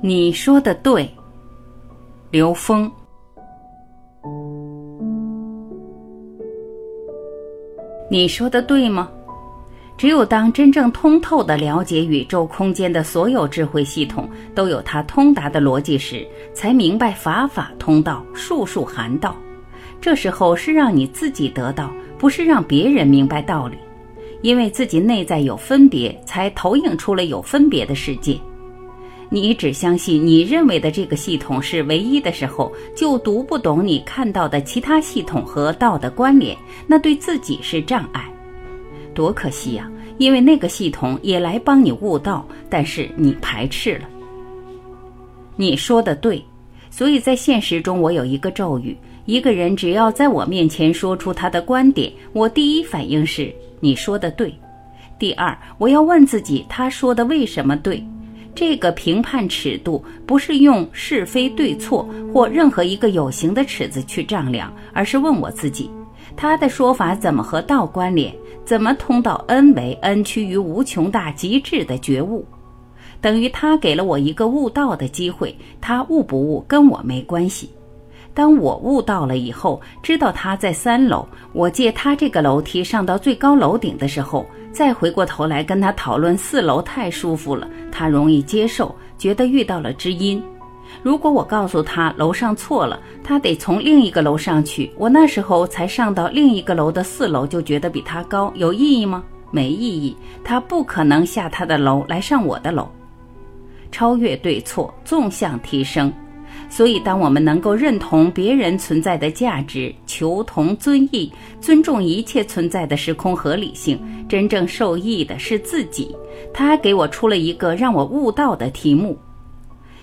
你说的对，刘峰。你说的对吗？只有当真正通透的了解宇宙空间的所有智慧系统都有它通达的逻辑时，才明白法法通道，术术含道。这时候是让你自己得到，不是让别人明白道理。因为自己内在有分别，才投影出了有分别的世界。你只相信你认为的这个系统是唯一的时候，就读不懂你看到的其他系统和道的关联，那对自己是障碍。多可惜呀！因为那个系统也来帮你悟道，但是你排斥了。你说的对，所以在现实中，我有一个咒语：一个人只要在我面前说出他的观点，我第一反应是。你说的对，第二，我要问自己，他说的为什么对？这个评判尺度不是用是非对错或任何一个有形的尺子去丈量，而是问我自己，他的说法怎么和道关联？怎么通到 N 为 N 趋于无穷大极致的觉悟？等于他给了我一个悟道的机会，他悟不悟跟我没关系。当我悟到了以后，知道他在三楼，我借他这个楼梯上到最高楼顶的时候，再回过头来跟他讨论四楼太舒服了，他容易接受，觉得遇到了知音。如果我告诉他楼上错了，他得从另一个楼上去，我那时候才上到另一个楼的四楼，就觉得比他高，有意义吗？没意义，他不可能下他的楼来上我的楼。超越对错，纵向提升。所以，当我们能够认同别人存在的价值，求同尊异，尊重一切存在的时空合理性，真正受益的是自己。他还给我出了一个让我悟道的题目：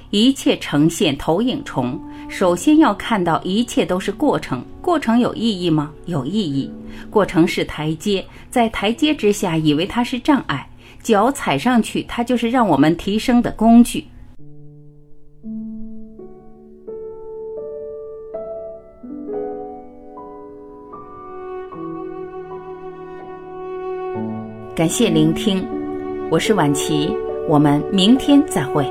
一切呈现投影重。首先要看到一切都是过程，过程有意义吗？有意义。过程是台阶，在台阶之下，以为它是障碍，脚踩上去，它就是让我们提升的工具。感谢聆听。我是婉琪我们明天再会。